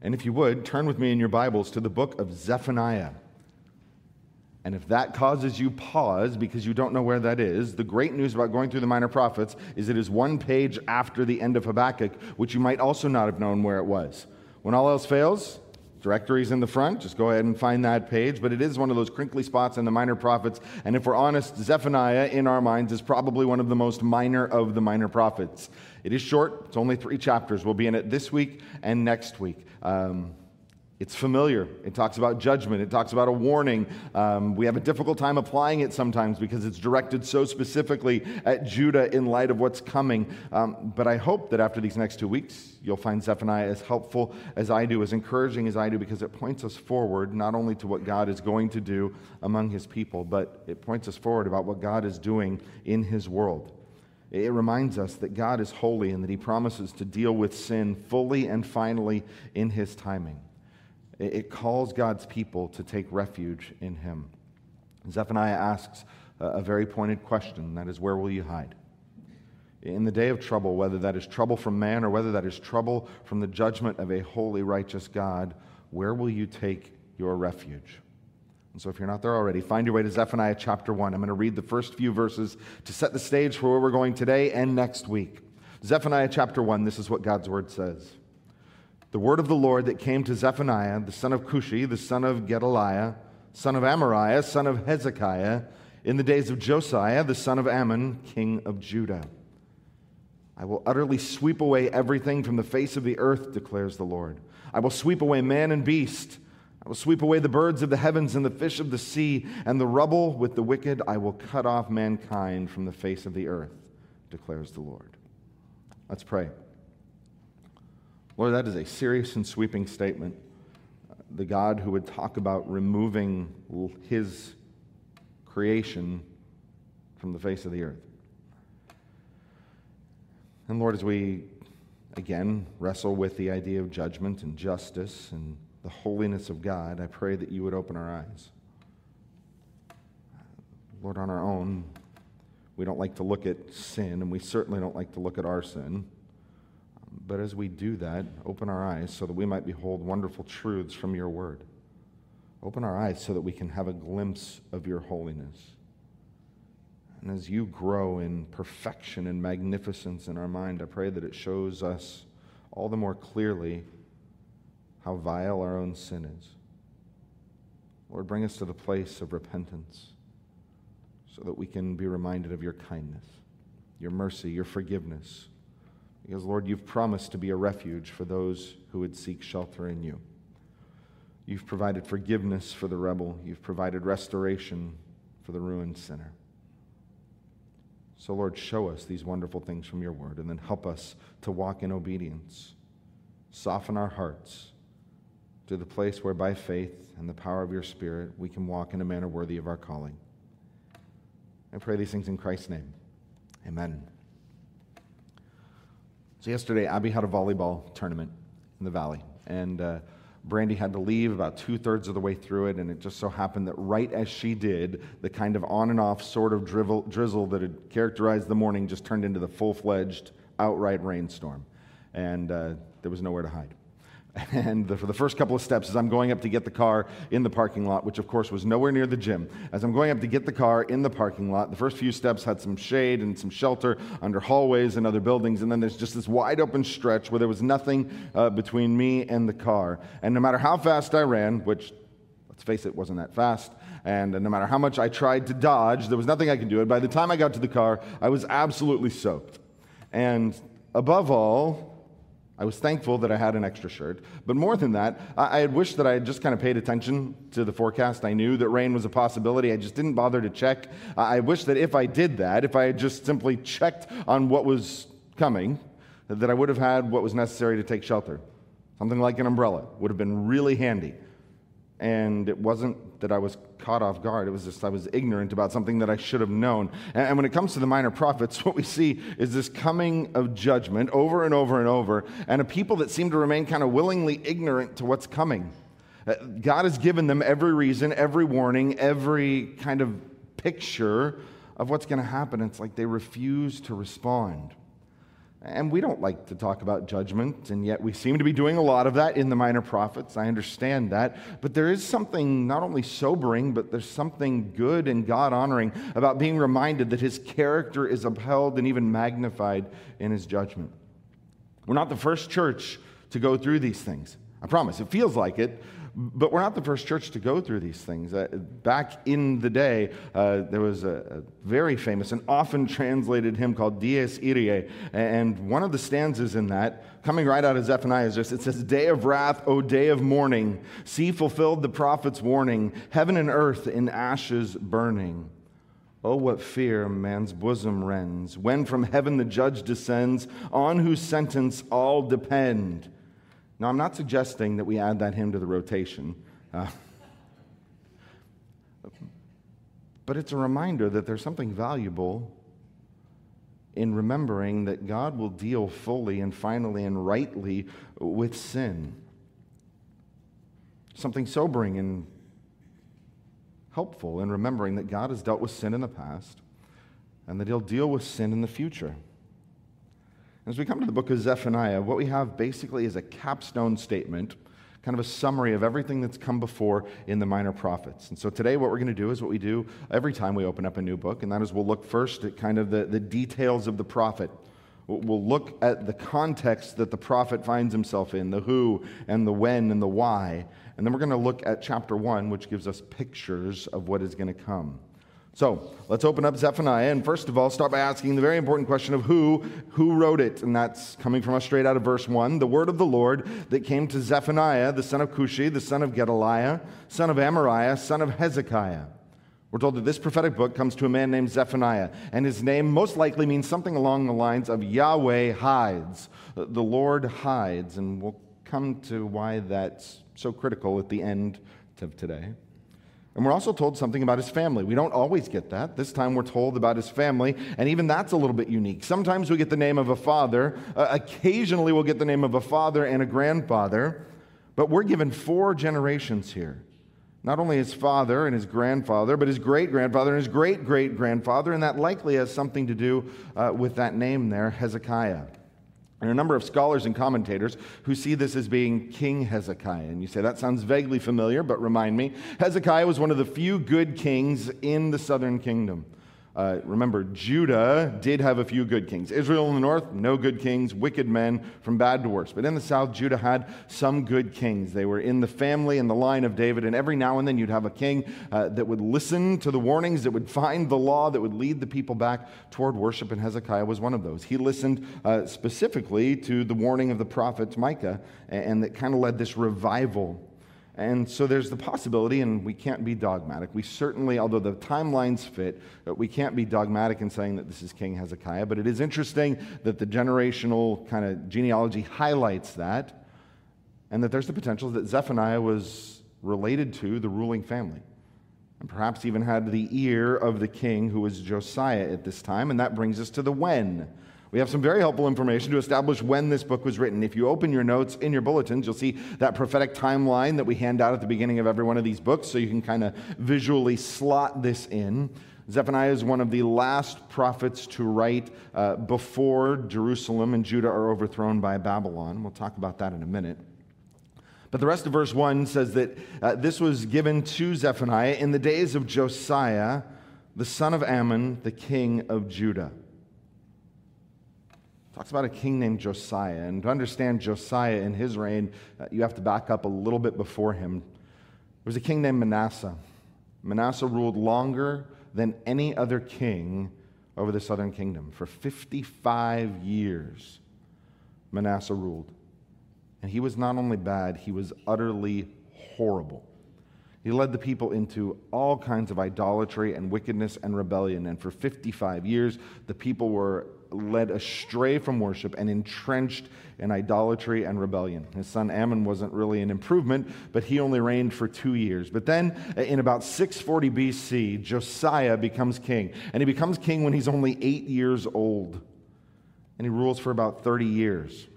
And if you would, turn with me in your Bibles to the book of Zephaniah. And if that causes you pause because you don't know where that is, the great news about going through the minor prophets is it is one page after the end of Habakkuk, which you might also not have known where it was. When all else fails, directory's in the front. Just go ahead and find that page. But it is one of those crinkly spots in the minor prophets. And if we're honest, Zephaniah in our minds is probably one of the most minor of the minor prophets. It is short, it's only three chapters. We'll be in it this week and next week. Um, it's familiar. It talks about judgment. It talks about a warning. Um, we have a difficult time applying it sometimes because it's directed so specifically at Judah in light of what's coming. Um, but I hope that after these next two weeks, you'll find Zephaniah as helpful as I do, as encouraging as I do, because it points us forward not only to what God is going to do among his people, but it points us forward about what God is doing in his world. It reminds us that God is holy and that he promises to deal with sin fully and finally in his timing. It calls God's people to take refuge in him. Zephaniah asks a very pointed question that is, where will you hide? In the day of trouble, whether that is trouble from man or whether that is trouble from the judgment of a holy, righteous God, where will you take your refuge? And so, if you're not there already, find your way to Zephaniah chapter 1. I'm going to read the first few verses to set the stage for where we're going today and next week. Zephaniah chapter 1, this is what God's word says the word of the Lord that came to Zephaniah, the son of Cushi, the son of Gedaliah, son of Amariah, son of Hezekiah, in the days of Josiah, the son of Amon, king of Judah. I will utterly sweep away everything from the face of the earth, declares the Lord. I will sweep away man and beast. I will sweep away the birds of the heavens and the fish of the sea, and the rubble with the wicked. I will cut off mankind from the face of the earth, declares the Lord. Let's pray. Lord, that is a serious and sweeping statement. The God who would talk about removing his creation from the face of the earth. And Lord, as we again wrestle with the idea of judgment and justice and the holiness of God, I pray that you would open our eyes. Lord, on our own, we don't like to look at sin, and we certainly don't like to look at our sin. But as we do that, open our eyes so that we might behold wonderful truths from your word. Open our eyes so that we can have a glimpse of your holiness. And as you grow in perfection and magnificence in our mind, I pray that it shows us all the more clearly how vile our own sin is. Lord, bring us to the place of repentance so that we can be reminded of your kindness, your mercy, your forgiveness because, Lord, you've promised to be a refuge for those who would seek shelter in you. You've provided forgiveness for the rebel, you've provided restoration for the ruined sinner. So, Lord, show us these wonderful things from your word and then help us to walk in obedience. Soften our hearts to the place where, by faith and the power of your Spirit, we can walk in a manner worthy of our calling. I pray these things in Christ's name. Amen. So, yesterday, Abby had a volleyball tournament in the valley, and uh, Brandy had to leave about two thirds of the way through it, and it just so happened that right as she did, the kind of on and off sort of drivel, drizzle that had characterized the morning just turned into the full fledged outright rainstorm, and uh, there was nowhere to hide. And the, for the first couple of steps, as I'm going up to get the car in the parking lot, which of course was nowhere near the gym, as I'm going up to get the car in the parking lot, the first few steps had some shade and some shelter under hallways and other buildings. And then there's just this wide open stretch where there was nothing uh, between me and the car. And no matter how fast I ran, which, let's face it, wasn't that fast, and no matter how much I tried to dodge, there was nothing I could do. And by the time I got to the car, I was absolutely soaked. And above all, I was thankful that I had an extra shirt. But more than that, I, had wished that I had just kind of paid attention to the forecast. I knew that rain was a possibility. I just didn't bother to check. I wish that if I did that, if I had just simply checked on what was coming, that I would have had what was necessary to take shelter. Something like an umbrella would have been really handy. And it wasn't that I was caught off guard. It was just I was ignorant about something that I should have known. And, when it comes to the minor prophets, what we see is this coming of judgment over and over and over, and a people that seem to remain kind of willingly ignorant to what's coming. Uh, God has given them every reason, every warning, every kind of picture of what's going to happen. It's like they refuse to respond. And we don't like to talk about judgment, and yet we seem to be doing a lot of that in the minor prophets. I understand that. But there is something not only sobering, but there's something good and God honoring about being reminded that his character is upheld and even magnified in his judgment. We're not the first church to go through these things. I promise. It feels like it, but we're not the first church to go through these things. Uh, back in the day, uh, there was a, a, very famous and often translated hymn called Dies Irae. And one of the stanzas in that, coming right out of Zephaniah, is just it says, Day of wrath, O day of mourning, see fulfilled the prophet's warning, heaven and earth in ashes burning. Oh, what fear man's bosom rends when from heaven the judge descends, on whose sentence all depend. Now, I'm not suggesting that we add that hymn to the rotation, uh, but it's a reminder that there's something valuable in remembering that God will deal fully and finally and rightly with sin. Something sobering and helpful in remembering that God has dealt with sin in the past and that He'll deal with sin in the future. As we come to the book of Zephaniah, what we have basically is a capstone statement, kind of a summary of everything that's come before in the minor prophets. And so today, what we're going to do is what we do every time we open up a new book, and that is we'll look first at kind of the, the details of the prophet. We'll look at the context that the prophet finds himself in, the who and the when and the why. And then we're going to look at chapter one, which gives us pictures of what is going to come. So let's open up Zephaniah and first of all start by asking the very important question of who who wrote it, and that's coming from us straight out of verse one. The word of the Lord that came to Zephaniah, the son of Cushi, the son of Gedaliah, son of Amariah, son of Hezekiah. We're told that this prophetic book comes to a man named Zephaniah, and his name most likely means something along the lines of Yahweh hides. Uh, the Lord hides, and we'll come to why that's so critical at the end of today. And we're also told something about his family. We don't always get that. This time we're told about his family, and even that's a little bit unique. Sometimes we get the name of a father, uh, occasionally we'll get the name of a father and a grandfather, but we're given four generations here. Not only his father and his grandfather, but his great grandfather and his great great grandfather, and that likely has something to do uh, with that name there, Hezekiah. There are a number of scholars and commentators who see this as being King Hezekiah. And you say, that sounds vaguely familiar, but remind me. Hezekiah was one of the few good kings in the southern kingdom. Uh, remember, Judah did have a few good kings. Israel in the north, no good kings, wicked men from bad to worse. But in the south, Judah had some good kings. They were in the family and the line of David, and every now and then you'd have a king uh, that would listen to the warnings, that would find the law, that would lead the people back toward worship, and Hezekiah was one of those. He listened uh, specifically to the warning of the prophet Micah, and, and that kind of led this revival and so there's the possibility, and we can't be dogmatic. We certainly, although the timelines fit, uh, we can't be dogmatic in saying that this is King Hezekiah. But it is interesting that the generational kind of genealogy highlights that, and that there's the potential that Zephaniah was related to the ruling family, and perhaps even had the ear of the king who was Josiah at this time. And that brings us to the when. We have some very helpful information to establish when this book was written. If you open your notes in your bulletins, you'll see that prophetic timeline that we hand out at the beginning of every one of these books, so you can kind of visually slot this in. Zephaniah is one of the last prophets to write uh, before Jerusalem and Judah are overthrown by Babylon. We'll talk about that in a minute. But the rest of verse 1 says that uh, this was given to Zephaniah in the days of Josiah, the son of Amon, the king of Judah talks about a king named Josiah. And to understand Josiah in his reign, uh, you have to back up a little bit before him. There was a king named Manasseh. Manasseh ruled longer than any other king over the southern kingdom. For 55 years, Manasseh ruled. And he was not only bad, he was utterly horrible. He led the people into all kinds of idolatry and wickedness and rebellion. And for 55 years, the people were led astray from worship and entrenched in idolatry and rebellion. His son Amon wasn't really an improvement, but he only reigned for two years. But then, uh, in about 640 BC, Josiah becomes king. And he becomes king when he's only eight years old. And he rules for about 30 years.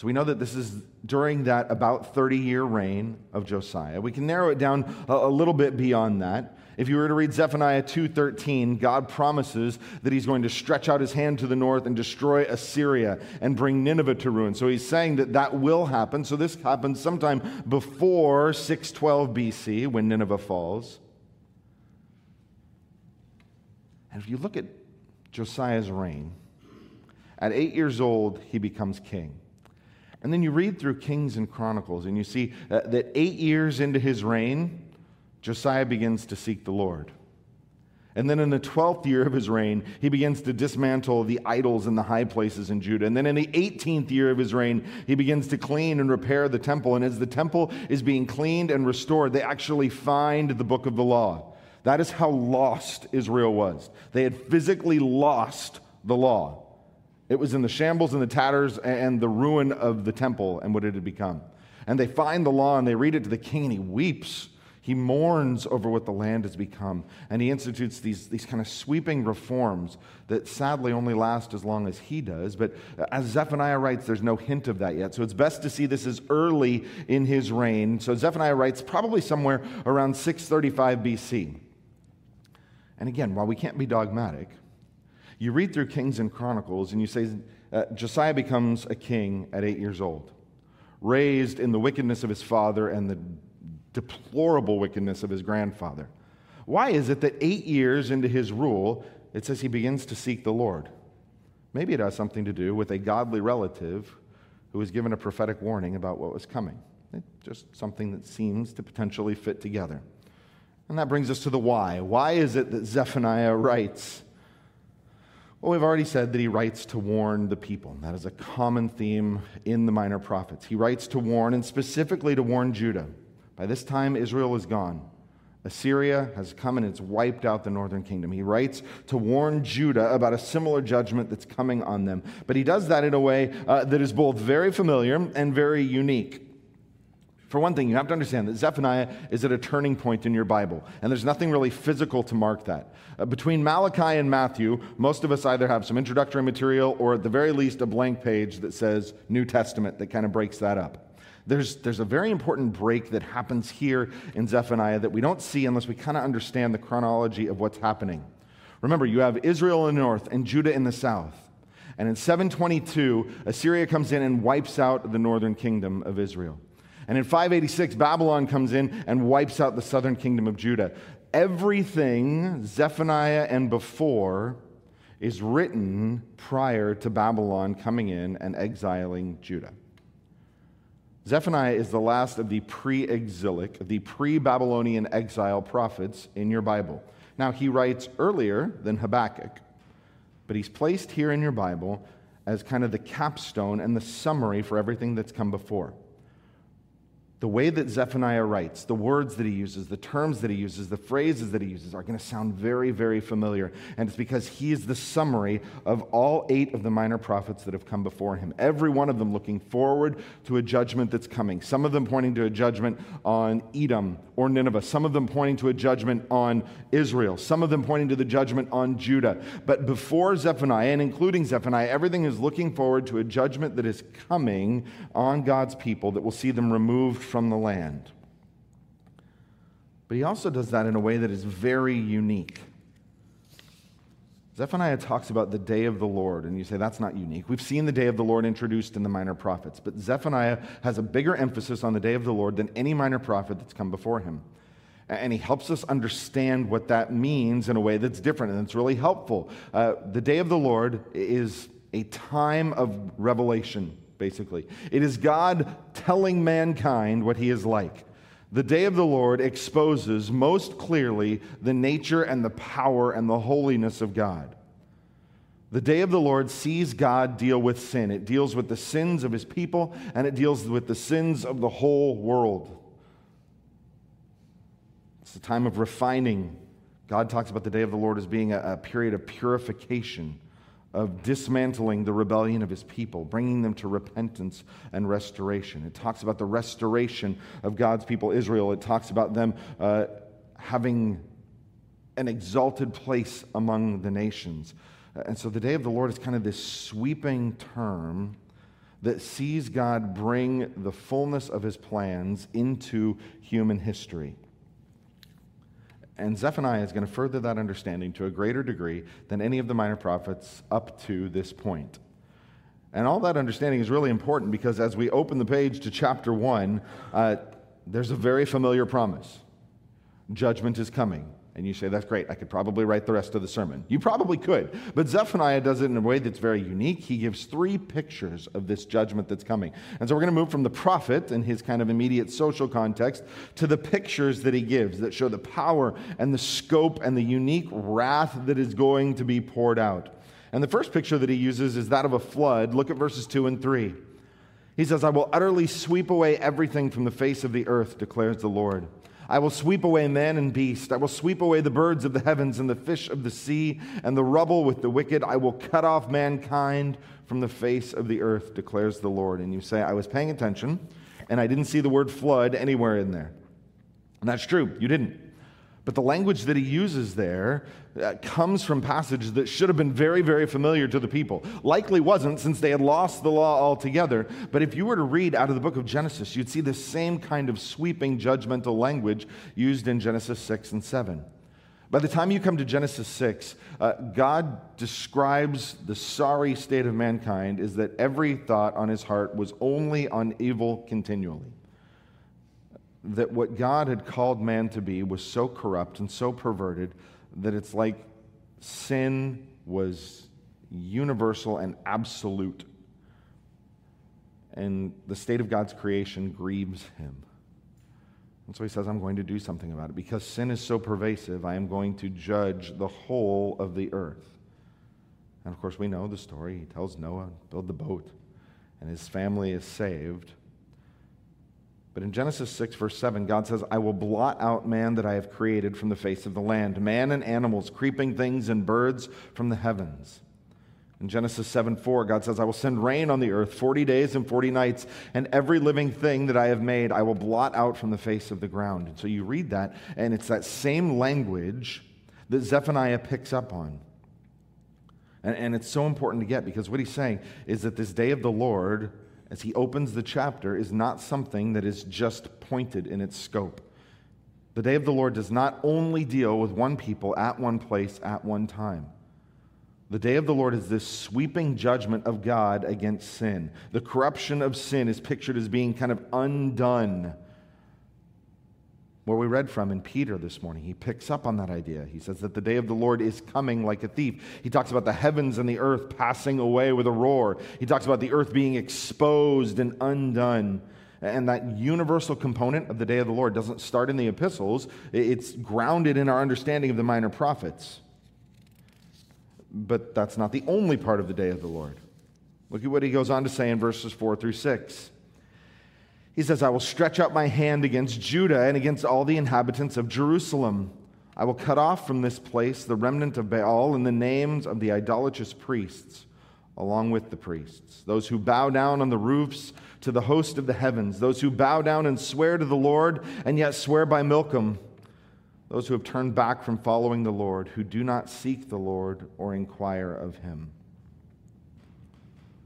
So we know that this is during that about 30 year reign of Josiah. We can narrow it down a, little bit beyond that. If you were to read Zephaniah 2:13, God promises that he's going to stretch out his hand to the north and destroy Assyria and bring Nineveh to ruin. So he's saying that that will happen. So this happens sometime before 612 BC when Nineveh falls. And if you look at Josiah's reign, at 8 years old he becomes king. And then you read through Kings and Chronicles and you see uh, that 8 years into his reign, Josiah begins to seek the Lord. And then in the 12th year of his reign, he begins to dismantle the idols in the high places in Judah. And then in the 18th year of his reign, he begins to clean and repair the temple. And as the temple is being cleaned and restored, they actually find the book of the law. That is how lost Israel was. They had physically lost the law. It was in the shambles and the tatters and the ruin of the temple and what it had become. And they find the law and they read it to the king, and he weeps he mourns over what the land has become, and he institutes these, these kind of sweeping reforms that sadly only last as long as he does. But as Zephaniah writes, there's no hint of that yet. So it's best to see this as early in his reign. So Zephaniah writes probably somewhere around 635 BC. And again, while we can't be dogmatic, you read through Kings and Chronicles and you say uh, Josiah becomes a king at eight years old, raised in the wickedness of his father and the deplorable wickedness of his grandfather. Why is it that eight years into his rule, it says he begins to seek the Lord? Maybe it has something to do with a godly relative who was given a prophetic warning about what was coming. It's just something that seems to potentially fit together. And that brings us to the why. Why is it that Zephaniah writes? Well, we've already said that he writes to warn the people. That is a common theme in the minor prophets. He writes to warn, and specifically to warn Judah. By this time, Israel is gone. Assyria has come and it's wiped out the northern kingdom. He writes to warn Judah about a similar judgment that's coming on them. But he does that in a way uh, that is both very familiar and very unique. For one thing, you have to understand that Zephaniah is at a turning point in your Bible, and there's nothing really physical to mark that. Uh, between Malachi and Matthew, most of us either have some introductory material or at the very least a blank page that says New Testament that kind of breaks that up. There's, there's a very important break that happens here in Zephaniah that we don't see unless we kind of understand the chronology of what's happening. Remember, you have Israel in the north and Judah in the south. And in 722, Assyria comes in and wipes out the northern kingdom of Israel. And in 586, Babylon comes in and wipes out the southern kingdom of Judah. Everything, Zephaniah and before, is written prior to Babylon coming in and exiling Judah. Zephaniah is the last of the pre exilic, the pre Babylonian exile prophets in your Bible. Now, he writes earlier than Habakkuk, but he's placed here in your Bible as kind of the capstone and the summary for everything that's come before the way that Zephaniah writes, the words that he uses, the terms that he uses, the phrases that he uses are going to sound very, very familiar. And it's because he is the summary of all eight of the minor prophets that have come before him. Every one of them looking forward to a judgment that's coming. Some of them pointing to a judgment on Edom or Nineveh. Some of them pointing to a judgment on Israel. Some of them pointing to the judgment on Judah. But before Zephaniah, and including Zephaniah, everything is looking forward to a judgment that is coming on God's people that will see them removed from the land. But he also does that in a way that is very unique. Zephaniah talks about the day of the Lord, and you say that's not unique. We've seen the day of the Lord introduced in the minor prophets, but Zephaniah has a bigger emphasis on the day of the Lord than any minor prophet that's come before him. And he helps us understand what that means in a way that's different, and it's really helpful. Uh, the day of the Lord is a time of revelation basically. It is God telling mankind what he is like. The day of the Lord exposes most clearly the nature and the power and the holiness of God. The day of the Lord sees God deal with sin. It deals with the sins of his people and it deals with the sins of the whole world. It's a time of refining. God talks about the day of the Lord as being a, a period of purification of dismantling the rebellion of his people, bringing them to repentance and restoration. It talks about the restoration of God's people, Israel. It talks about them uh, having an exalted place among the nations. And so the day of the Lord is kind of this sweeping term that sees God bring the fullness of his plans into human history. And Zephaniah is going to further that understanding to a greater degree than any of the minor prophets up to this point. And all that understanding is really important because as we open the page to chapter 1, uh, there's a very familiar promise judgment is coming. And you say, that's great. I could probably write the rest of the sermon. You probably could. But Zephaniah does it in a way that's very unique. He gives three pictures of this judgment that's coming. And so we're going to move from the prophet and his kind of immediate social context to the pictures that he gives that show the power and the scope and the unique wrath that is going to be poured out. And the first picture that he uses is that of a flood. Look at verses 2 and 3. He says, I will utterly sweep away everything from the face of the earth, declares the Lord. I will sweep away man and beast. I will sweep away the birds of the heavens and the fish of the sea and the rubble with the wicked. I will cut off mankind from the face of the earth, declares the Lord. And you say, I was paying attention and I didn't see the word flood anywhere in there. And that's true, you didn't. But the language that he uses there comes from passages that should have been very, very familiar to the people. Likely wasn't, since they had lost the law altogether. But if you were to read out of the book of Genesis, you'd see the same kind of sweeping judgmental language used in Genesis 6 and 7. By the time you come to Genesis 6, uh, God describes the sorry state of mankind is that every thought on his heart was only on evil continually that what God had called man to be was so corrupt and so perverted that it's like sin was universal and absolute. And the state of God's creation grieves him. And so he says, I'm going to do something about it. Because sin is so pervasive, I am going to judge the whole of the earth. And of course, we know the story. He tells Noah, build the boat, and his family is saved. But in Genesis 6, verse 7, God says, I will blot out man that I have created from the face of the land, man and animals, creeping things and birds from the heavens. In Genesis 7 4, God says, I will send rain on the earth 40 days and 40 nights, and every living thing that I have made I will blot out from the face of the ground. And so you read that, and it's that same language that Zephaniah picks up on. And, and it's so important to get because what he's saying is that this day of the Lord as he opens the chapter is not something that is just pointed in its scope. The day of the Lord does not only deal with one people at one place at one time. The day of the Lord is this sweeping judgment of God against sin. The corruption of sin is pictured as being kind of undone where we read from in Peter this morning. He picks up on that idea. He says that the day of the Lord is coming like a thief. He talks about the heavens and the earth passing away with a roar. He talks about the earth being exposed and undone. And that universal component of the day of the Lord doesn't start in the epistles, it's grounded in our understanding of the minor prophets. But that's not the only part of the day of the Lord. Look at what he goes on to say in verses 4 through 6. He says, I will stretch out my hand against Judah and against all the inhabitants of Jerusalem. I will cut off from this place the remnant of Baal and the names of the idolatrous priests, along with the priests, those who bow down on the roofs to the host of the heavens, those who bow down and swear to the Lord and yet swear by Milcom, those who have turned back from following the Lord, who do not seek the Lord or inquire of him.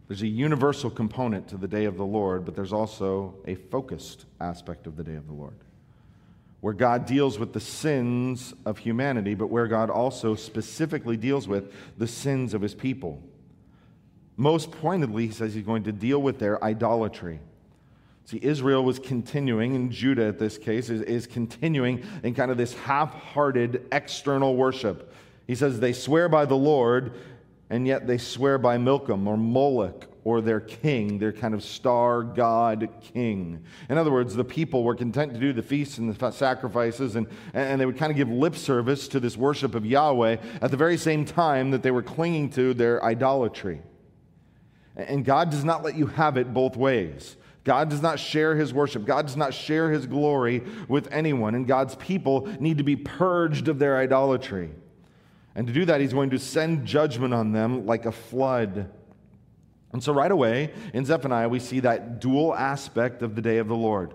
There's a universal component to the day of the Lord, but there's also a focused aspect of the day of the Lord, where God deals with the sins of humanity, but where God also specifically deals with the sins of his people. Most pointedly, he says he's going to deal with their idolatry. See, Israel was continuing, and Judah at this case is, is continuing in kind of this half hearted external worship. He says they swear by the Lord, and yet they swear by Milcom or Moloch or their king, their kind of star god king. In other words, the people were content to do the feasts and the sacrifices, and, and they would kind of give lip service to this worship of Yahweh at the very same time that they were clinging to their idolatry. And God does not let you have it both ways. God does not share his worship. God does not share his glory with anyone. And God's people need to be purged of their idolatry. And to do that, he's going to send judgment on them like a flood. And so, right away in Zephaniah, we see that dual aspect of the day of the Lord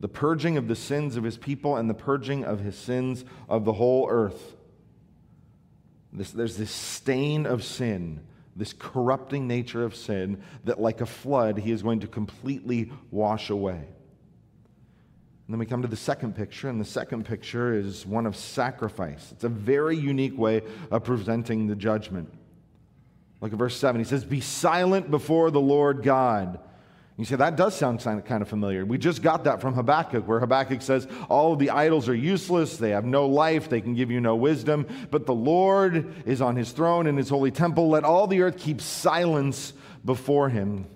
the purging of the sins of his people and the purging of his sins of the whole earth. This, there's this stain of sin, this corrupting nature of sin that, like a flood, he is going to completely wash away. And then we come to the second picture, and the second picture is one of sacrifice. It's a very unique way of presenting the judgment. Look at verse 7. He says, Be silent before the Lord God. You say, that does sound kind of familiar. We just got that from Habakkuk, where Habakkuk says, All of the idols are useless, they have no life, they can give you no wisdom, but the Lord is on his throne in his holy temple. Let all the earth keep silence before him.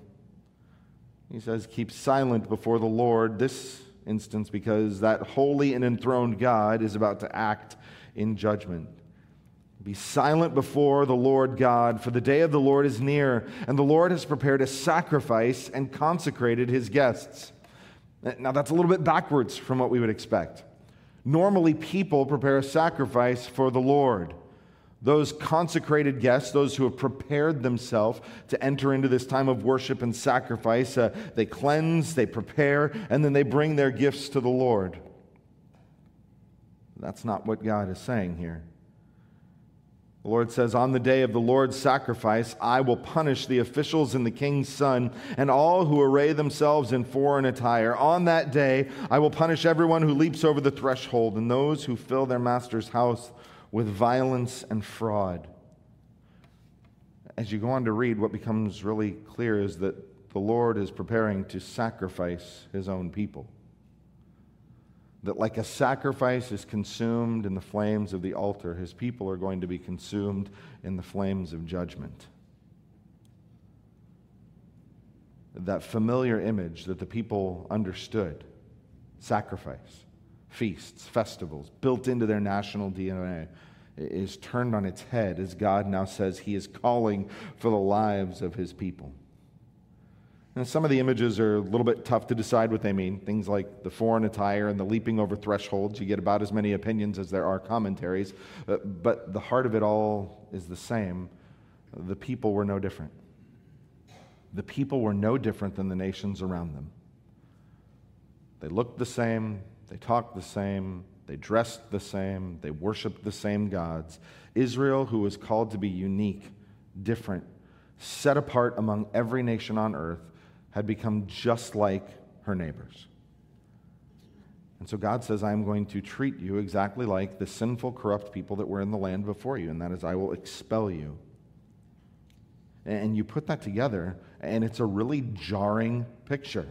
He says, Keep silent before the Lord. This instance because that holy and enthroned God is about to act in judgment. Be silent before the Lord God, for the day of the Lord is near, and the Lord has prepared a sacrifice and consecrated his guests. Now, that's a little bit backwards from what we would expect. Normally, people prepare a sacrifice for the Lord those consecrated guests, those who have prepared themselves to enter into this time of worship and sacrifice, uh, they cleanse, they prepare, and then they bring their gifts to the Lord. That's not what God is saying here. The Lord says, On the day of the Lord's sacrifice, I will punish the officials and the king's son and all who array themselves in foreign attire. On that day, I will punish everyone who leaps over the threshold and those who fill their master's house with violence and fraud. As you go on to read, what becomes really clear is that the Lord is preparing to sacrifice his own people. That, like a sacrifice is consumed in the flames of the altar, his people are going to be consumed in the flames of judgment. That familiar image that the people understood sacrifice feasts, festivals, built into their national DNA, is turned on its head as God now says he is calling for the lives of his people. And some of the images are a little bit tough to decide what they mean. Things like the foreign attire and the leaping over thresholds. You get about as many opinions as there are commentaries. But the heart of it all is the same. The people were no different. The people were no different than the nations around them. They looked the same, they talked the same, they dressed the same, they worshiped the same gods. Israel, who was called to be unique, different, set apart among every nation on earth, had become just like her neighbors. And so God says, I am going to treat you exactly like the sinful, corrupt people that were in the land before you, and that is, I will expel you. And you put that together, and it's a really jarring picture.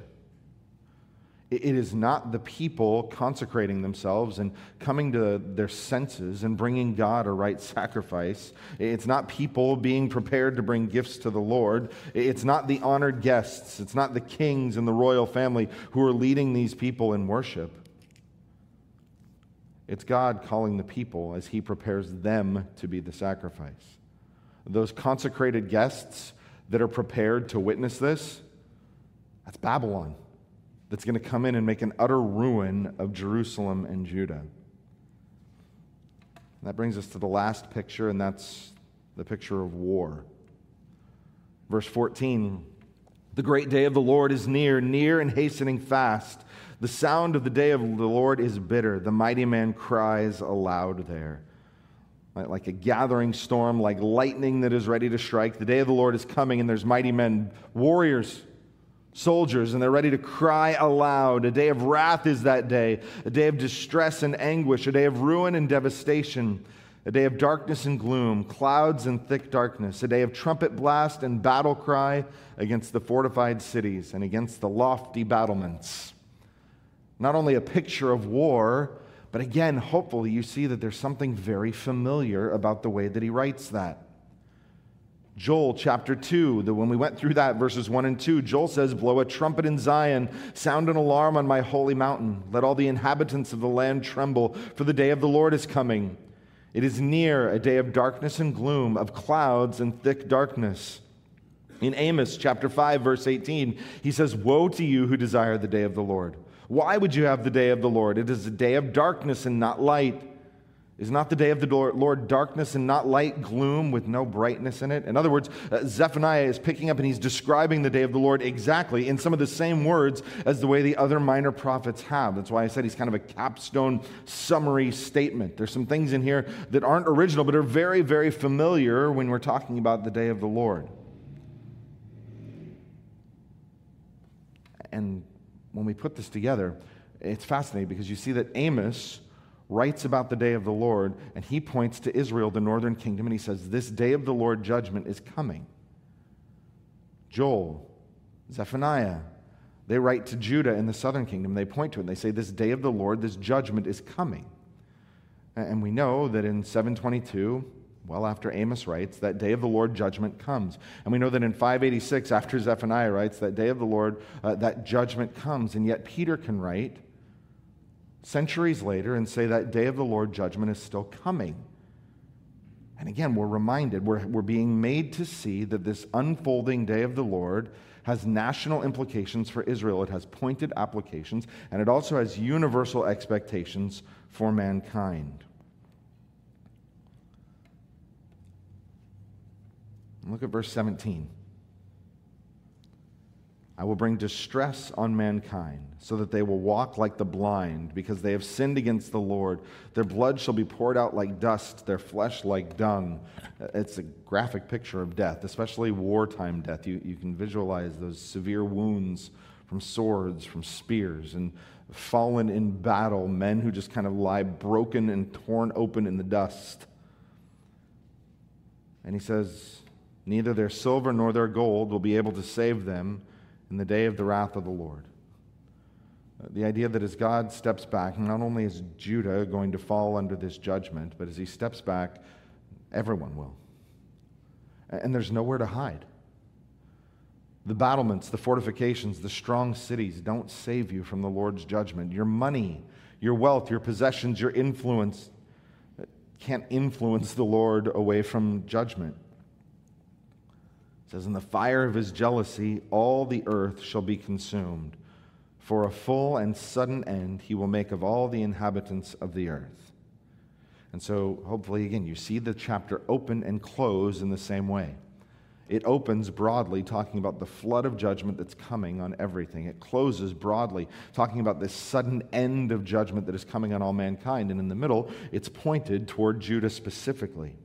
It is not the people consecrating themselves and coming to their senses and bringing God a right sacrifice. It's not people being prepared to bring gifts to the Lord. It's not the honored guests. It's not the kings and the royal family who are leading these people in worship. It's God calling the people as He prepares them to be the sacrifice. Those consecrated guests that are prepared to witness this, that's Babylon that's going to come in and make an utter ruin of Jerusalem and Judah. That brings us to the last picture, and that's the picture of war. Verse 14 The great day of the Lord is near, near and hastening fast. The sound of the day of the Lord is bitter. The mighty man cries aloud there. Like a gathering storm, like lightning that is ready to strike. The day of the Lord is coming, and there's mighty men, warriors soldiers, and they're ready to cry aloud. A day of wrath is that day, a day of distress and anguish, a day of ruin and devastation, a day of darkness and gloom, clouds and thick darkness, a day of trumpet blast and battle cry against the fortified cities and against the lofty battlements. Not only a picture of war, but again, hopefully, you see that there's something very familiar about the way that he writes that. Joel chapter 2, the, when we went through that, verses 1 and 2, Joel says, Blow a trumpet in Zion, sound an alarm on my holy mountain. Let all the inhabitants of the land tremble, for the day of the Lord is coming. It is near, a day of darkness and gloom, of clouds and thick darkness. In Amos chapter 5, verse 18, he says, Woe to you who desire the day of the Lord. Why would you have the day of the Lord? It is a day of darkness and not light is not the day of the Lord darkness and not light, gloom with no brightness in it? In other words, uh, Zephaniah is picking up and he's describing the day of the Lord exactly in some of the same words as the way the other minor prophets have. That's why I said he's kind of a capstone summary statement. There's some things in here that aren't original, but are very, very familiar when we're talking about the day of the Lord. And when we put this together, It's fascinating because you see that Amos writes about the day of the Lord, and he points to Israel, the northern kingdom, and he says, This day of the Lord judgment is coming. Joel, Zephaniah, they write to Judah in the southern kingdom. They point to it and they say, This day of the Lord, this judgment is coming. And we know that in 722, well after Amos writes, that day of the Lord judgment comes. And we know that in 586, after Zephaniah writes, that day of the Lord, uh, that judgment comes. And yet Peter can write centuries later and say that day of the Lord judgment is still coming. And again, we're reminded, we're, we're being made to see that this unfolding day of the Lord has national implications for Israel. It has pointed applications, and it also has universal expectations for mankind. Look at verse 17. I will bring distress on mankind, so that they will walk like the blind, because they have sinned against the Lord. Their blood shall be poured out like dust, their flesh like dung. It's a graphic picture of death, especially wartime death. You, you can visualize those severe wounds from swords, from spears, and fallen in battle, men who just kind of lie broken and torn open in the dust. And he says, Neither their silver nor their gold will be able to save them in the day of the wrath of the Lord. Uh, the idea that as God steps back, not only is Judah going to fall under this judgment, but as he steps back, everyone will. And there's nowhere to hide. The battlements, the fortifications, the strong cities don't save you from the Lord's judgment. Your money, your wealth, your possessions, your influence uh, can't influence the Lord away from judgment says, In the fire of his jealousy, all the earth shall be consumed. For a full and sudden end he will make of all the inhabitants of the earth. And so, hopefully, again, you see the chapter open and close in the same way. It opens broadly, talking about the flood of judgment that's coming on everything. It closes broadly, talking about this sudden end of judgment that is coming on all mankind. And in the middle, it's pointed toward Judah specifically.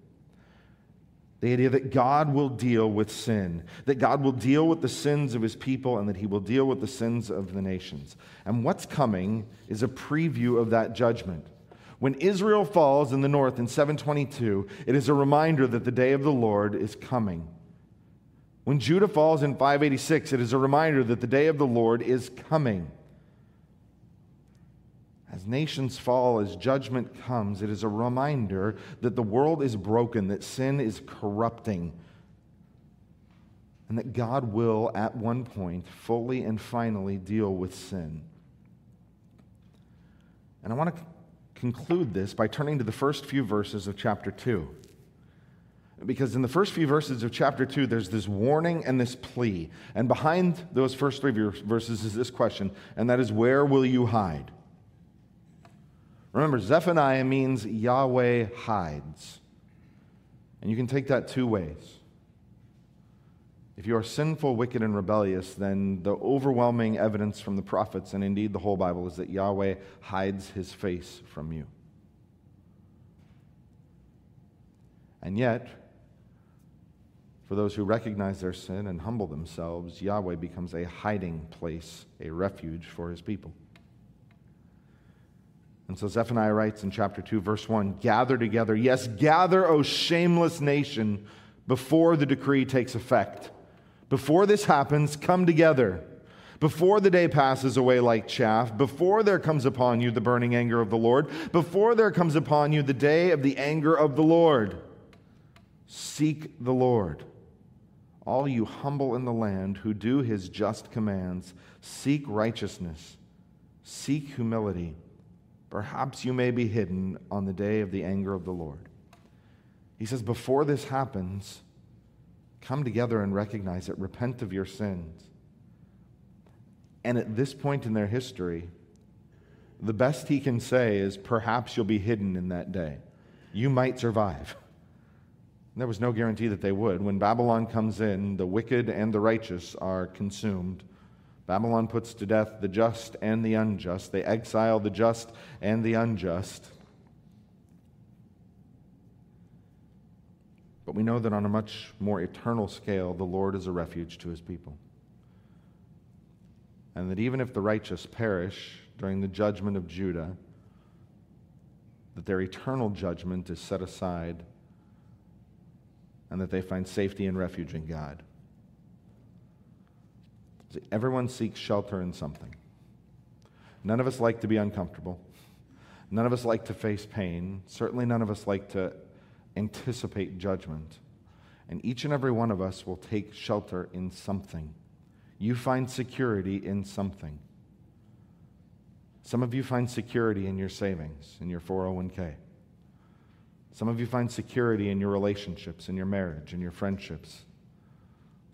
The idea that God will deal with sin, that God will deal with the sins of his people, and that he will deal with the sins of the nations. And what's coming is a preview of that judgment. When Israel falls in the north in 722, it is a reminder that the day of the Lord is coming. When Judah falls in 586, it is a reminder that the day of the Lord is coming. As nations fall, as judgment comes, it is a reminder that the world is broken, that sin is corrupting, and that God will, at one point, fully and finally deal with sin. And I want to conclude this by turning to the first few verses of chapter 2. Because in the first few verses of chapter 2, there's this warning and this plea. And behind those first three verses is this question, and that is, Where will you hide? Remember, Zephaniah means Yahweh hides. And you can take that two ways. If you are sinful, wicked, and rebellious, then the overwhelming evidence from the prophets, and indeed the whole Bible, is that Yahweh hides his face from you. And yet, for those who recognize their sin and humble themselves, Yahweh becomes a hiding place, a refuge for his people. And so Zephaniah writes in chapter 2, verse 1 Gather together, yes, gather, O shameless nation, before the decree takes effect. Before this happens, come together. Before the day passes away like chaff, before there comes upon you the burning anger of the Lord, before there comes upon you the day of the anger of the Lord, seek the Lord. All you humble in the land who do his just commands, seek righteousness, seek humility Perhaps you may be hidden on the day of the anger of the Lord. He says, Before this happens, come together and recognize it, repent of your sins. And at this point in their history, the best he can say is, Perhaps you'll be hidden in that day. You might survive. There was no guarantee that they would. When Babylon comes in, the wicked and the righteous are consumed. Babylon puts to death the just and the unjust. They exile the just and the unjust. But we know that on a much more eternal scale, the Lord is a refuge to his people. And that even if the righteous perish, during the judgment of Judah, that their eternal judgment is set aside and that they find safety and refuge in God. Everyone seeks shelter in something. None of us like to be uncomfortable. None of us like to face pain. Certainly, none of us like to anticipate judgment. And each and every one of us will take shelter in something. You find security in something. Some of you find security in your savings, in your 401k. Some of you find security in your relationships, in your marriage, in your friendships.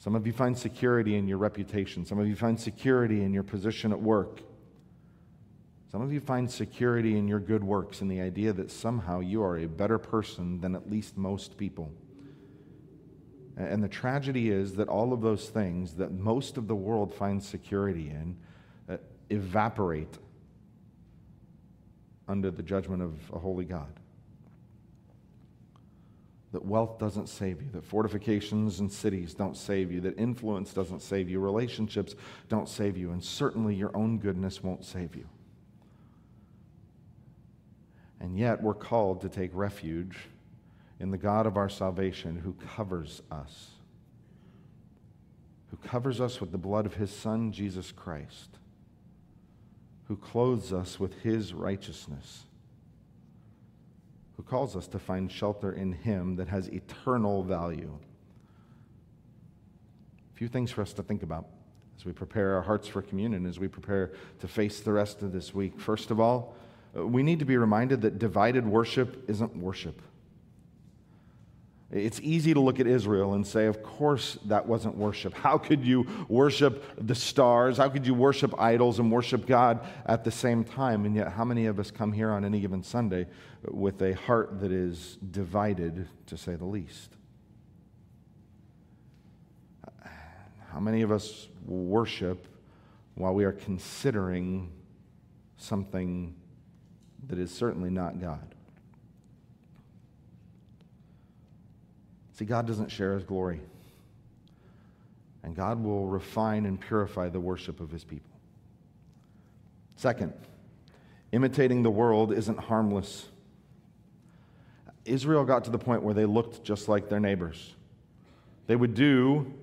Some of you find security in your reputation. Some of you find security in your position at work. Some of you find security in your good works and the idea that somehow you are a better person than at least most people. And the tragedy is that all of those things that most of the world finds security in uh, evaporate under the judgment of a holy God. That wealth doesn't save you, that fortifications and cities don't save you, that influence doesn't save you, relationships don't save you, and certainly your own goodness won't save you. And yet, we're called to take refuge in the God of our salvation who covers us, who covers us with the blood of his Son, Jesus Christ, who clothes us with his righteousness, who calls us to find shelter in him that has eternal value. A few things for us to think about as we prepare our hearts for communion, as we prepare to face the rest of this week. First of all, we need to be reminded that divided worship isn't worship. It's easy to look at Israel and say, of course, that wasn't worship. How could you worship the stars? How could you worship idols and worship God at the same time? And yet, how many of us come here on any given Sunday with a heart that is divided, to say the least? How many of us worship while we are considering something that is certainly not God? See, God doesn't share his glory. And God will refine and purify the worship of his people. Second, imitating the world isn't harmless. Israel got to the point where they looked just like their neighbors. They would do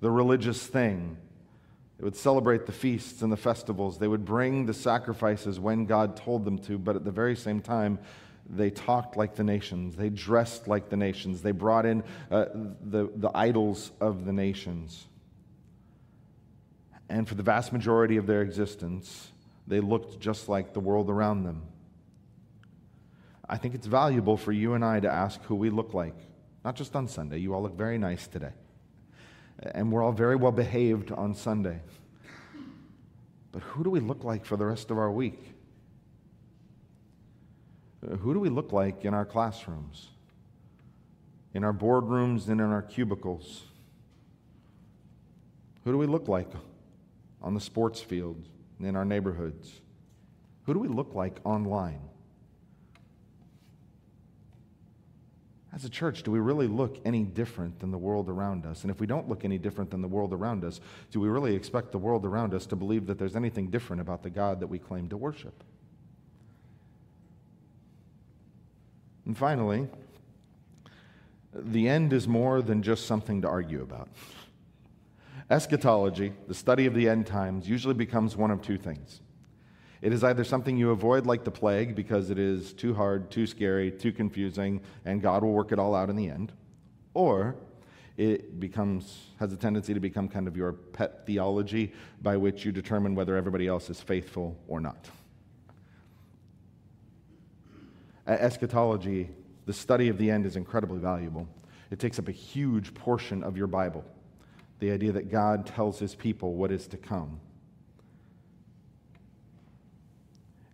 the religious thing. They would celebrate the feasts and the festivals. They would bring the sacrifices when God told them to, but at the very same time, they talked like the nations. They dressed like the nations. They brought in uh, the, the idols of the nations. And for the vast majority of their existence, they looked just like the world around them. I think it's valuable for you and I to ask who we look like, not just on Sunday. You all look very nice today. And we're all very well behaved on Sunday. But who do we look like for the rest of our week? Who do we look like in our classrooms, in our boardrooms, and in our cubicles? Who do we look like on the sports field, in our neighborhoods? Who do we look like online? As a church, do we really look any different than the world around us? And if we don't look any different than the world around us, do we really expect the world around us to believe that there's anything different about the God that we claim to worship? And finally, the end is more than just something to argue about. Eschatology, the study of the end times, usually becomes one of two things. It is either something you avoid like the plague because it is too hard, too scary, too confusing, and God will work it all out in the end, or it becomes has a tendency to become kind of your pet theology by which you determine whether everybody else is faithful or not eschatology, the study of the end, is incredibly valuable. It takes up a huge portion of your Bible. The idea that God tells his people what is to come.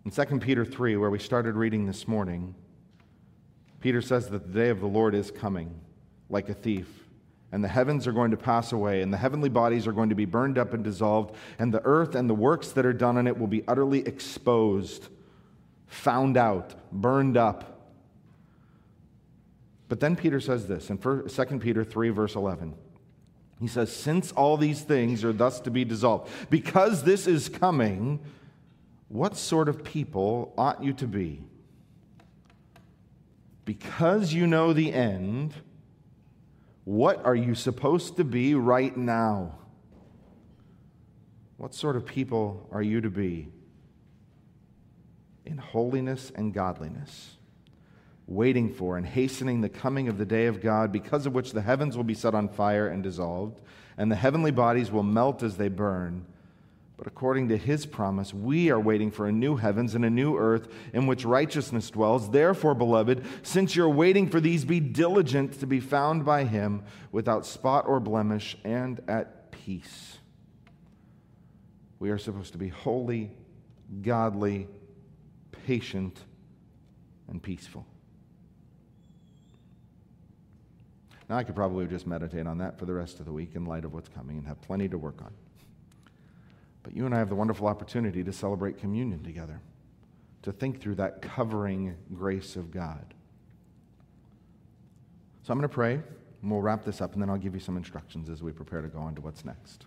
In 2 Peter 3, where we started reading this morning, Peter says that the day of the Lord is coming like a thief, and the heavens are going to pass away, and the heavenly bodies are going to be burned up and dissolved, and the earth and the works that are done in it will be utterly exposed found out, burned up. But then Peter says this in 2 Peter 3, verse 11. He says, Since all these things are thus to be dissolved, because this is coming, What sort of people ought you to be? Because you know the end, what are you supposed to be right now? What sort of people are you to be? In holiness and godliness, waiting for and hastening the coming of the day of God, because of which the heavens will be set on fire and dissolved, and the heavenly bodies will melt as they burn. But according to his promise, we are waiting for a new heavens and a new earth in which righteousness dwells. Therefore, beloved, since you're waiting for these, be diligent to be found by him without spot or blemish and at peace. We are supposed to be holy, godly, patient, and peaceful. Now, I could probably just meditate on that for the rest of the week in light of what's coming and have plenty to work on. But you and I have the wonderful opportunity to celebrate communion together, to think through that covering grace of God. So I'm going to pray, and we'll wrap this up, and then I'll give you some instructions as we prepare to go on to what's next.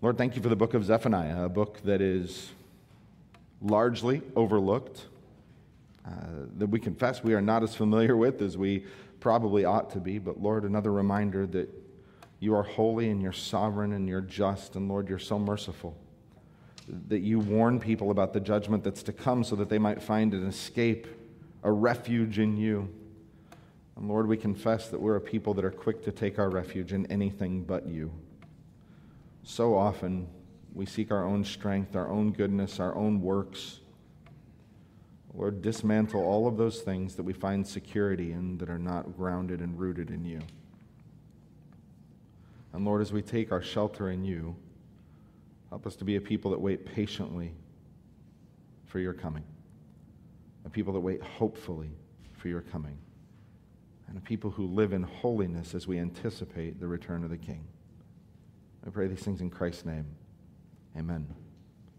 Lord, thank you for the book of Zephaniah, a book that is largely overlooked, uh, that we confess we are not as familiar with as we probably ought to be. But Lord, another reminder that you are holy and you're sovereign and you're just, and Lord, you're so merciful that you warn people about the judgment that's to come so that they might find an escape, a refuge in you. And Lord, we confess that we're a people that are quick to take our refuge in anything but you. So often we seek our own strength, our own goodness, our own works. Lord, dismantle all of those things that we find security in that are not grounded and rooted in you. And Lord, as we take our shelter in you, help us to be a people that wait patiently for your coming, a people that wait hopefully for your coming, and a people who live in holiness as we anticipate the return of the King. I pray these things in Christ's name. Amen.